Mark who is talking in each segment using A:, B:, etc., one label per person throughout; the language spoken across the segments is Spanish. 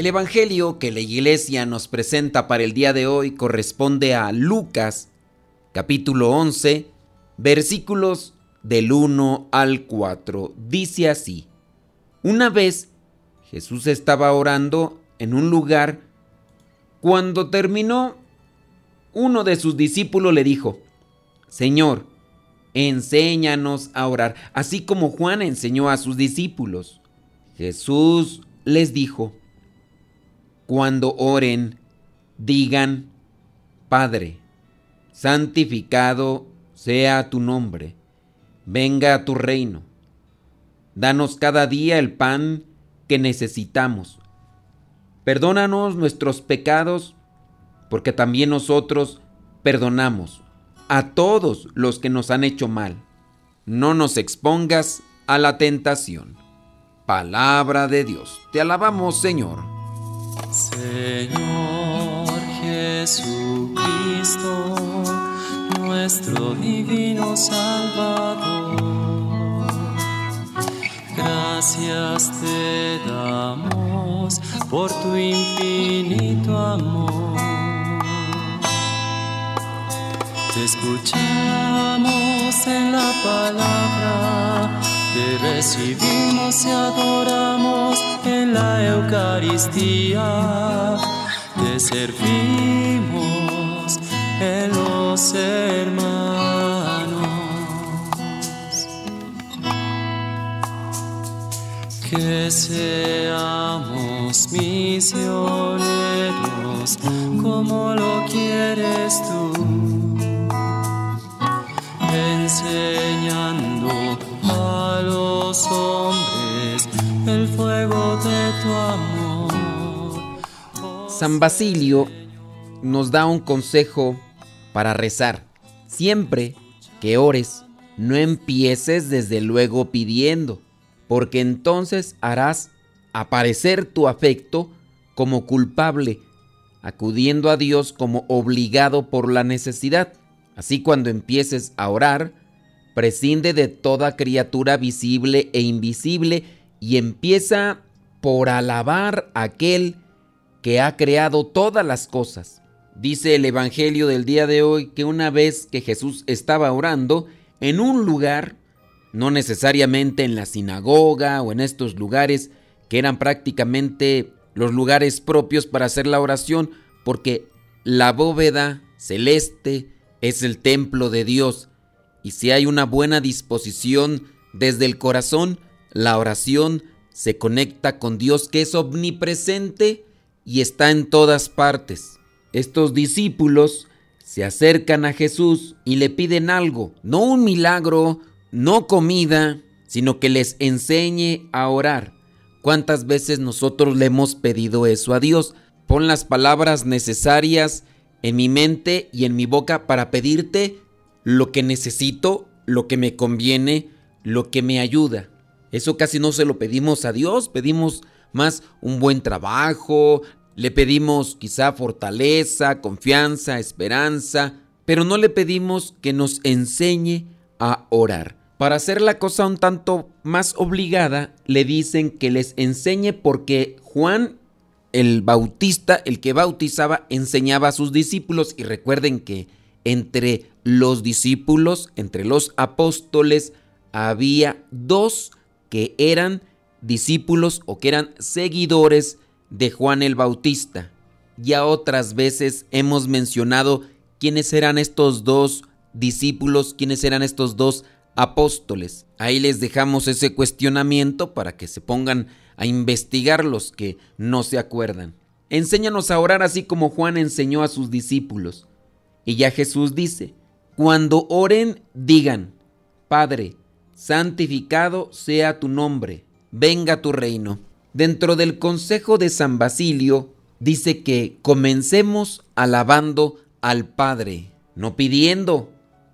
A: El Evangelio que la iglesia nos presenta para el día de hoy corresponde a Lucas, capítulo 11, versículos del 1 al 4. Dice así, una vez Jesús estaba orando en un lugar, cuando terminó, uno de sus discípulos le dijo, Señor, enséñanos a orar, así como Juan enseñó a sus discípulos. Jesús les dijo, cuando oren, digan, Padre, santificado sea tu nombre, venga a tu reino. Danos cada día el pan que necesitamos. Perdónanos nuestros pecados, porque también nosotros perdonamos a todos los que nos han hecho mal. No nos expongas a la tentación. Palabra de Dios. Te alabamos, Señor.
B: Señor Jesucristo, nuestro divino Salvador, gracias te damos por tu infinito amor. Te escuchamos en la palabra te recibimos y adoramos en la Eucaristía. Te servimos en los hermanos. Que seamos misioneros como lo quieres tú.
A: San Basilio nos da un consejo para rezar. Siempre que ores, no empieces desde luego pidiendo, porque entonces harás aparecer tu afecto como culpable, acudiendo a Dios como obligado por la necesidad. Así cuando empieces a orar, prescinde de toda criatura visible e invisible y empieza por alabar a aquel que ha creado todas las cosas. Dice el Evangelio del día de hoy que una vez que Jesús estaba orando en un lugar, no necesariamente en la sinagoga o en estos lugares que eran prácticamente los lugares propios para hacer la oración, porque la bóveda celeste es el templo de Dios y si hay una buena disposición desde el corazón, la oración se conecta con Dios que es omnipresente y está en todas partes. Estos discípulos se acercan a Jesús y le piden algo, no un milagro, no comida, sino que les enseñe a orar. ¿Cuántas veces nosotros le hemos pedido eso a Dios? Pon las palabras necesarias en mi mente y en mi boca para pedirte lo que necesito, lo que me conviene, lo que me ayuda. Eso casi no se lo pedimos a Dios, pedimos más un buen trabajo, le pedimos quizá fortaleza, confianza, esperanza, pero no le pedimos que nos enseñe a orar. Para hacer la cosa un tanto más obligada, le dicen que les enseñe porque Juan el Bautista, el que bautizaba, enseñaba a sus discípulos y recuerden que entre los discípulos, entre los apóstoles, había dos que eran discípulos o que eran seguidores de Juan el Bautista. Ya otras veces hemos mencionado quiénes eran estos dos discípulos, quiénes eran estos dos apóstoles. Ahí les dejamos ese cuestionamiento para que se pongan a investigar los que no se acuerdan. Enséñanos a orar así como Juan enseñó a sus discípulos. Y ya Jesús dice, cuando oren, digan, Padre, santificado sea tu nombre, venga tu reino. Dentro del consejo de San Basilio dice que comencemos alabando al Padre, no pidiendo,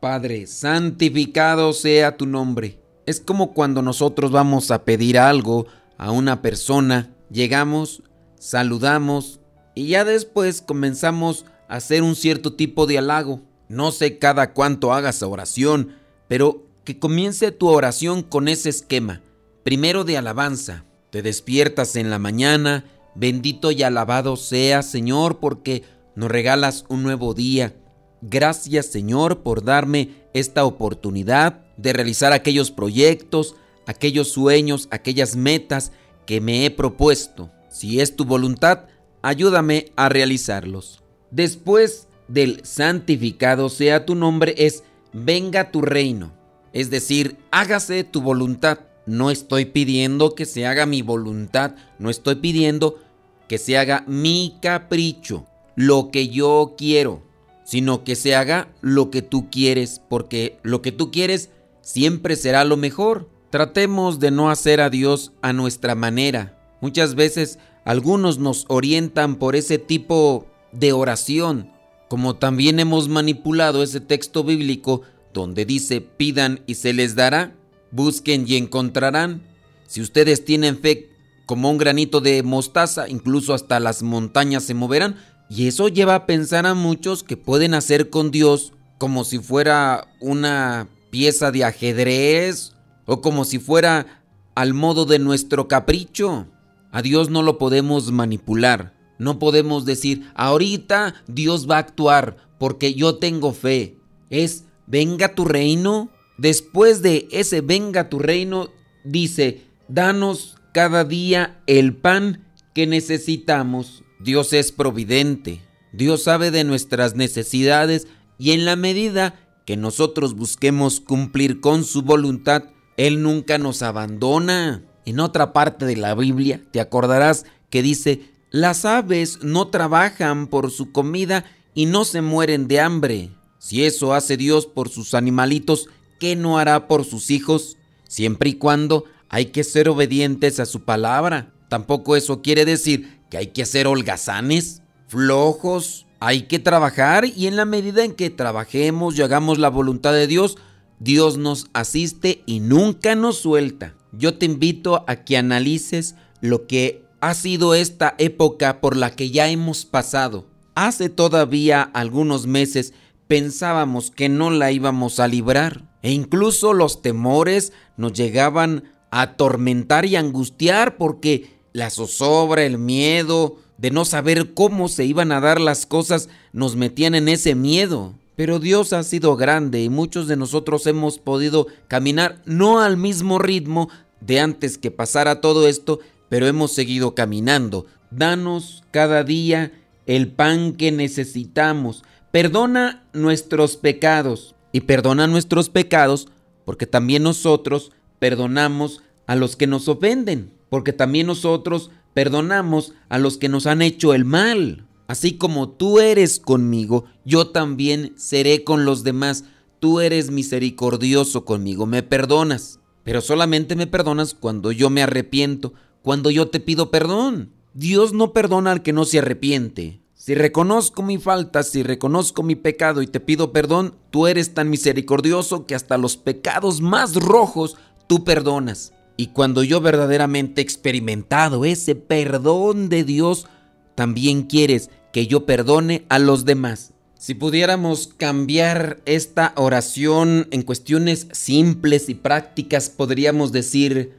A: Padre, santificado sea tu nombre. Es como cuando nosotros vamos a pedir algo a una persona, llegamos, saludamos y ya después comenzamos a hacer un cierto tipo de halago. No sé cada cuánto hagas oración, pero que comience tu oración con ese esquema. Primero de alabanza. Te despiertas en la mañana, bendito y alabado sea Señor porque nos regalas un nuevo día. Gracias Señor por darme esta oportunidad de realizar aquellos proyectos, aquellos sueños, aquellas metas que me he propuesto. Si es tu voluntad, ayúdame a realizarlos. Después del santificado sea tu nombre es venga tu reino. Es decir, hágase tu voluntad. No estoy pidiendo que se haga mi voluntad, no estoy pidiendo que se haga mi capricho, lo que yo quiero, sino que se haga lo que tú quieres, porque lo que tú quieres siempre será lo mejor. Tratemos de no hacer a Dios a nuestra manera. Muchas veces algunos nos orientan por ese tipo de oración, como también hemos manipulado ese texto bíblico donde dice pidan y se les dará, busquen y encontrarán. Si ustedes tienen fe como un granito de mostaza, incluso hasta las montañas se moverán, y eso lleva a pensar a muchos que pueden hacer con Dios como si fuera una pieza de ajedrez o como si fuera al modo de nuestro capricho. A Dios no lo podemos manipular. No podemos decir, ahorita Dios va a actuar porque yo tengo fe. Es, venga tu reino. Después de ese venga tu reino, dice, danos cada día el pan que necesitamos. Dios es providente. Dios sabe de nuestras necesidades y en la medida que nosotros busquemos cumplir con su voluntad, Él nunca nos abandona. En otra parte de la Biblia te acordarás que dice, las aves no trabajan por su comida y no se mueren de hambre. Si eso hace Dios por sus animalitos, ¿qué no hará por sus hijos? Siempre y cuando hay que ser obedientes a su palabra. Tampoco eso quiere decir que hay que ser holgazanes, flojos. Hay que trabajar y en la medida en que trabajemos y hagamos la voluntad de Dios, Dios nos asiste y nunca nos suelta. Yo te invito a que analices lo que ha sido esta época por la que ya hemos pasado. Hace todavía algunos meses pensábamos que no la íbamos a librar e incluso los temores nos llegaban a atormentar y angustiar porque la zozobra, el miedo de no saber cómo se iban a dar las cosas nos metían en ese miedo. Pero Dios ha sido grande y muchos de nosotros hemos podido caminar no al mismo ritmo de antes que pasara todo esto, pero hemos seguido caminando. Danos cada día el pan que necesitamos. Perdona nuestros pecados y perdona nuestros pecados porque también nosotros perdonamos a los que nos ofenden porque también nosotros perdonamos a los que nos han hecho el mal. Así como tú eres conmigo, yo también seré con los demás. Tú eres misericordioso conmigo, me perdonas. Pero solamente me perdonas cuando yo me arrepiento, cuando yo te pido perdón. Dios no perdona al que no se arrepiente. Si reconozco mi falta, si reconozco mi pecado y te pido perdón, tú eres tan misericordioso que hasta los pecados más rojos tú perdonas. Y cuando yo verdaderamente he experimentado ese perdón de Dios, también quieres que yo perdone a los demás. Si pudiéramos cambiar esta oración en cuestiones simples y prácticas, podríamos decir,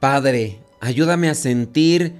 A: Padre, ayúdame a sentir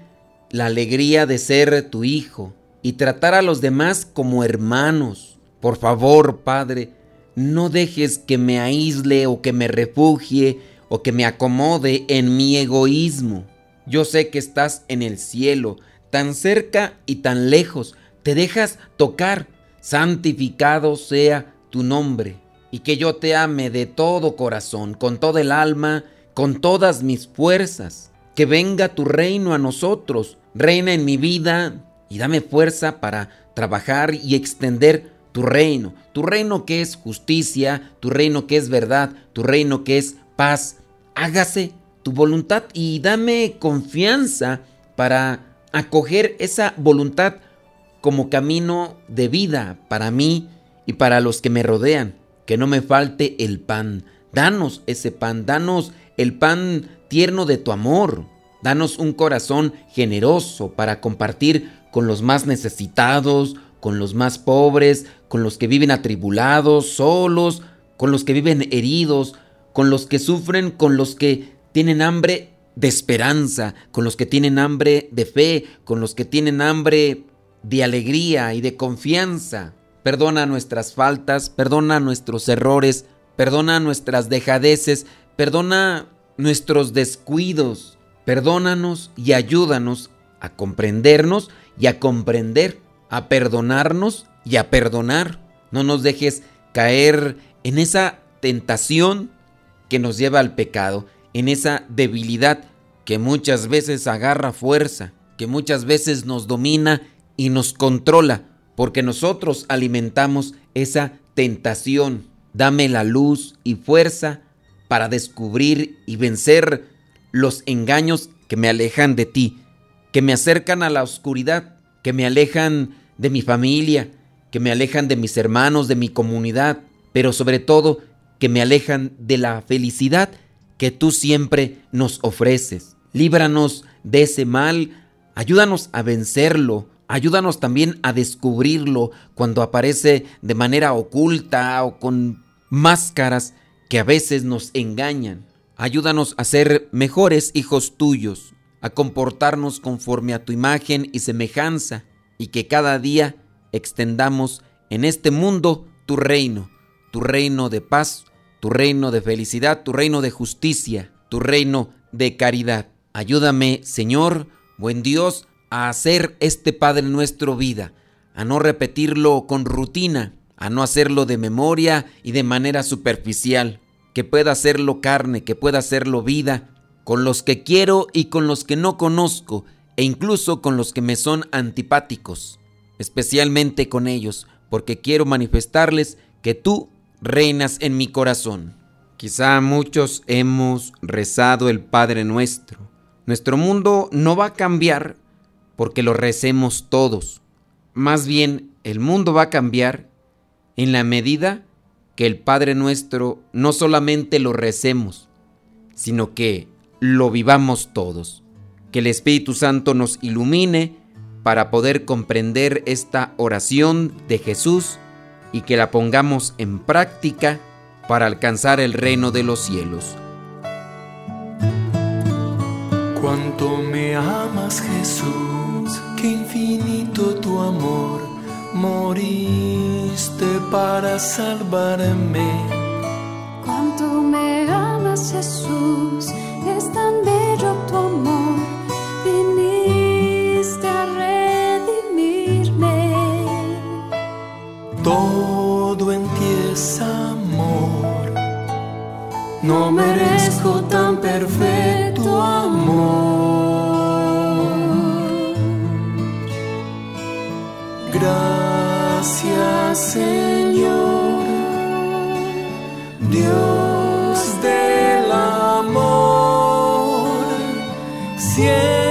A: la alegría de ser tu hijo y tratar a los demás como hermanos. Por favor, Padre, no dejes que me aísle o que me refugie o que me acomode en mi egoísmo. Yo sé que estás en el cielo, tan cerca y tan lejos, te dejas tocar, santificado sea tu nombre, y que yo te ame de todo corazón, con todo el alma, con todas mis fuerzas. Que venga tu reino a nosotros, reina en mi vida y dame fuerza para trabajar y extender tu reino, tu reino que es justicia, tu reino que es verdad, tu reino que es paz. Hágase tu voluntad y dame confianza para acoger esa voluntad como camino de vida para mí y para los que me rodean. Que no me falte el pan. Danos ese pan, danos el pan tierno de tu amor. Danos un corazón generoso para compartir con los más necesitados, con los más pobres, con los que viven atribulados, solos, con los que viven heridos, con los que sufren, con los que tienen hambre de esperanza, con los que tienen hambre de fe, con los que tienen hambre de alegría y de confianza. Perdona nuestras faltas, perdona nuestros errores, perdona nuestras dejadeces, perdona nuestros descuidos. Perdónanos y ayúdanos a comprendernos y a comprender, a perdonarnos y a perdonar. No nos dejes caer en esa tentación que nos lleva al pecado, en esa debilidad que muchas veces agarra fuerza, que muchas veces nos domina y nos controla, porque nosotros alimentamos esa tentación. Dame la luz y fuerza para descubrir y vencer los engaños que me alejan de ti, que me acercan a la oscuridad, que me alejan de mi familia, que me alejan de mis hermanos, de mi comunidad, pero sobre todo que me alejan de la felicidad que tú siempre nos ofreces. Líbranos de ese mal, ayúdanos a vencerlo, ayúdanos también a descubrirlo cuando aparece de manera oculta o con máscaras que a veces nos engañan. Ayúdanos a ser mejores hijos tuyos, a comportarnos conforme a tu imagen y semejanza, y que cada día extendamos en este mundo tu reino, tu reino de paz, tu reino de felicidad, tu reino de justicia, tu reino de caridad. Ayúdame, Señor, buen Dios, a hacer este Padre nuestro vida, a no repetirlo con rutina, a no hacerlo de memoria y de manera superficial, que pueda hacerlo carne, que pueda hacerlo vida, con los que quiero y con los que no conozco, e incluso con los que me son antipáticos, especialmente con ellos, porque quiero manifestarles que tú reinas en mi corazón. Quizá muchos hemos rezado el Padre nuestro. Nuestro mundo no va a cambiar porque lo recemos todos. Más bien, el mundo va a cambiar en la medida que el Padre nuestro no solamente lo recemos, sino que lo vivamos todos. Que el Espíritu Santo nos ilumine para poder comprender esta oración de Jesús y que la pongamos en práctica para alcanzar el reino de los cielos.
C: Cuánto me amas Jesús, qué infinito tu amor, moriste para salvarme.
D: Cuánto me amas Jesús, es tan bello tu amor, viniste a redimirme.
C: Todo en ti es amor, no merezco tan perfecto amor. Gracias Señor, Dios siempre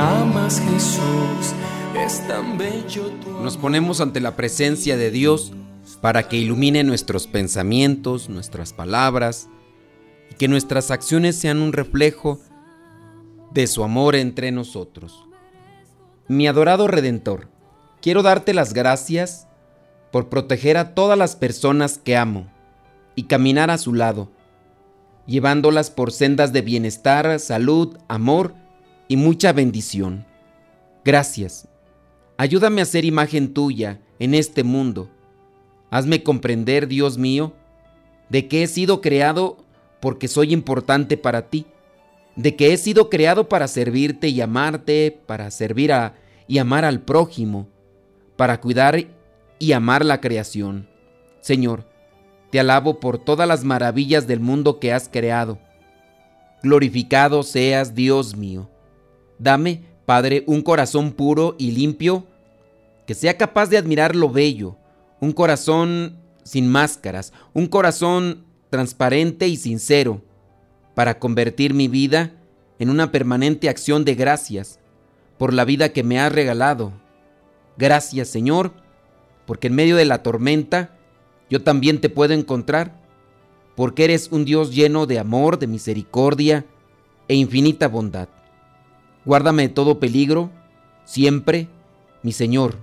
C: amas Jesús, es tan bello tu amor.
A: Nos ponemos ante la presencia de Dios para que ilumine nuestros pensamientos, nuestras palabras, y que nuestras acciones sean un reflejo de su amor entre nosotros. Mi adorado Redentor, quiero darte las gracias por proteger a todas las personas que amo y caminar a su lado, llevándolas por sendas de bienestar, salud, amor y mucha bendición. Gracias. Ayúdame a ser imagen tuya en este mundo. Hazme comprender, Dios mío, de que he sido creado porque soy importante para ti, de que he sido creado para servirte y amarte, para servir a y amar al prójimo, para cuidar y amar la creación. Señor, te alabo por todas las maravillas del mundo que has creado. Glorificado seas, Dios mío. Dame, Padre, un corazón puro y limpio, que sea capaz de admirar lo bello, un corazón sin máscaras, un corazón transparente y sincero, para convertir mi vida en una permanente acción de gracias por la vida que me has regalado. Gracias, Señor, porque en medio de la tormenta, yo también te puedo encontrar, porque eres un Dios lleno de amor, de misericordia e infinita bondad. Guárdame de todo peligro, siempre, mi Señor.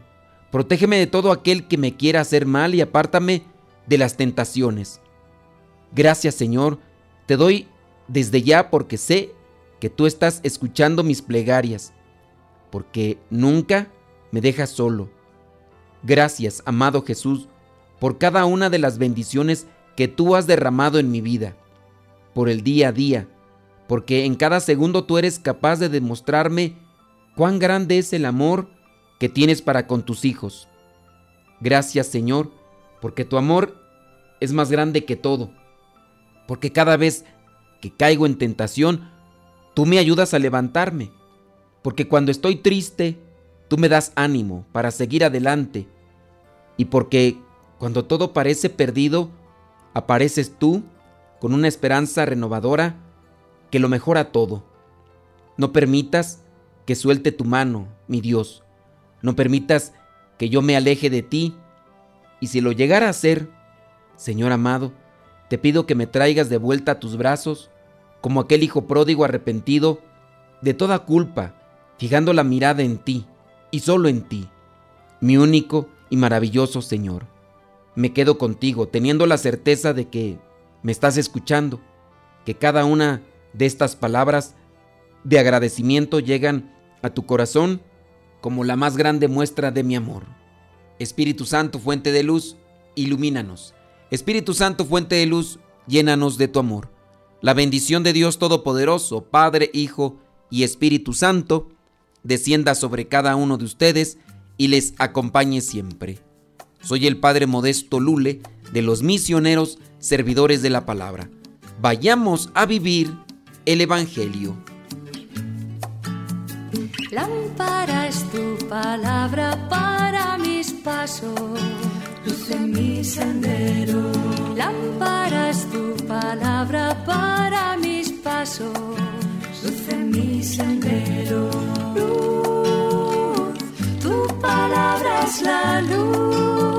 A: Protégeme de todo aquel que me quiera hacer mal y apártame de las tentaciones. Gracias, Señor, te doy desde ya porque sé que tú estás escuchando mis plegarias, porque nunca me dejas solo. Gracias, amado Jesús, por cada una de las bendiciones que tú has derramado en mi vida, por el día a día, porque en cada segundo tú eres capaz de demostrarme cuán grande es el amor que tienes para con tus hijos. Gracias Señor, porque tu amor es más grande que todo, porque cada vez que caigo en tentación, tú me ayudas a levantarme, porque cuando estoy triste, tú me das ánimo para seguir adelante, y porque cuando todo parece perdido, apareces tú con una esperanza renovadora que lo mejora todo. No permitas que suelte tu mano, mi Dios. No permitas que yo me aleje de ti. Y si lo llegara a hacer, Señor amado, te pido que me traigas de vuelta a tus brazos, como aquel hijo pródigo arrepentido de toda culpa, fijando la mirada en ti y solo en ti, mi único y maravilloso Señor me quedo contigo, teniendo la certeza de que me estás escuchando, que cada una de estas palabras de agradecimiento llegan a tu corazón como la más grande muestra de mi amor. Espíritu Santo, fuente de luz, ilumínanos. Espíritu Santo, fuente de luz, llénanos de tu amor. La bendición de Dios Todopoderoso, Padre, Hijo y Espíritu Santo, descienda sobre cada uno de ustedes y les acompañe siempre. Soy el Padre Modesto Lule de los misioneros servidores de la palabra. Vayamos a vivir el Evangelio.
D: Lámpara es tu palabra para mis pasos, luz en mi sendero. Lámpara es tu palabra para mis pasos, luz en mi sendero. Luz, tu palabra es la luz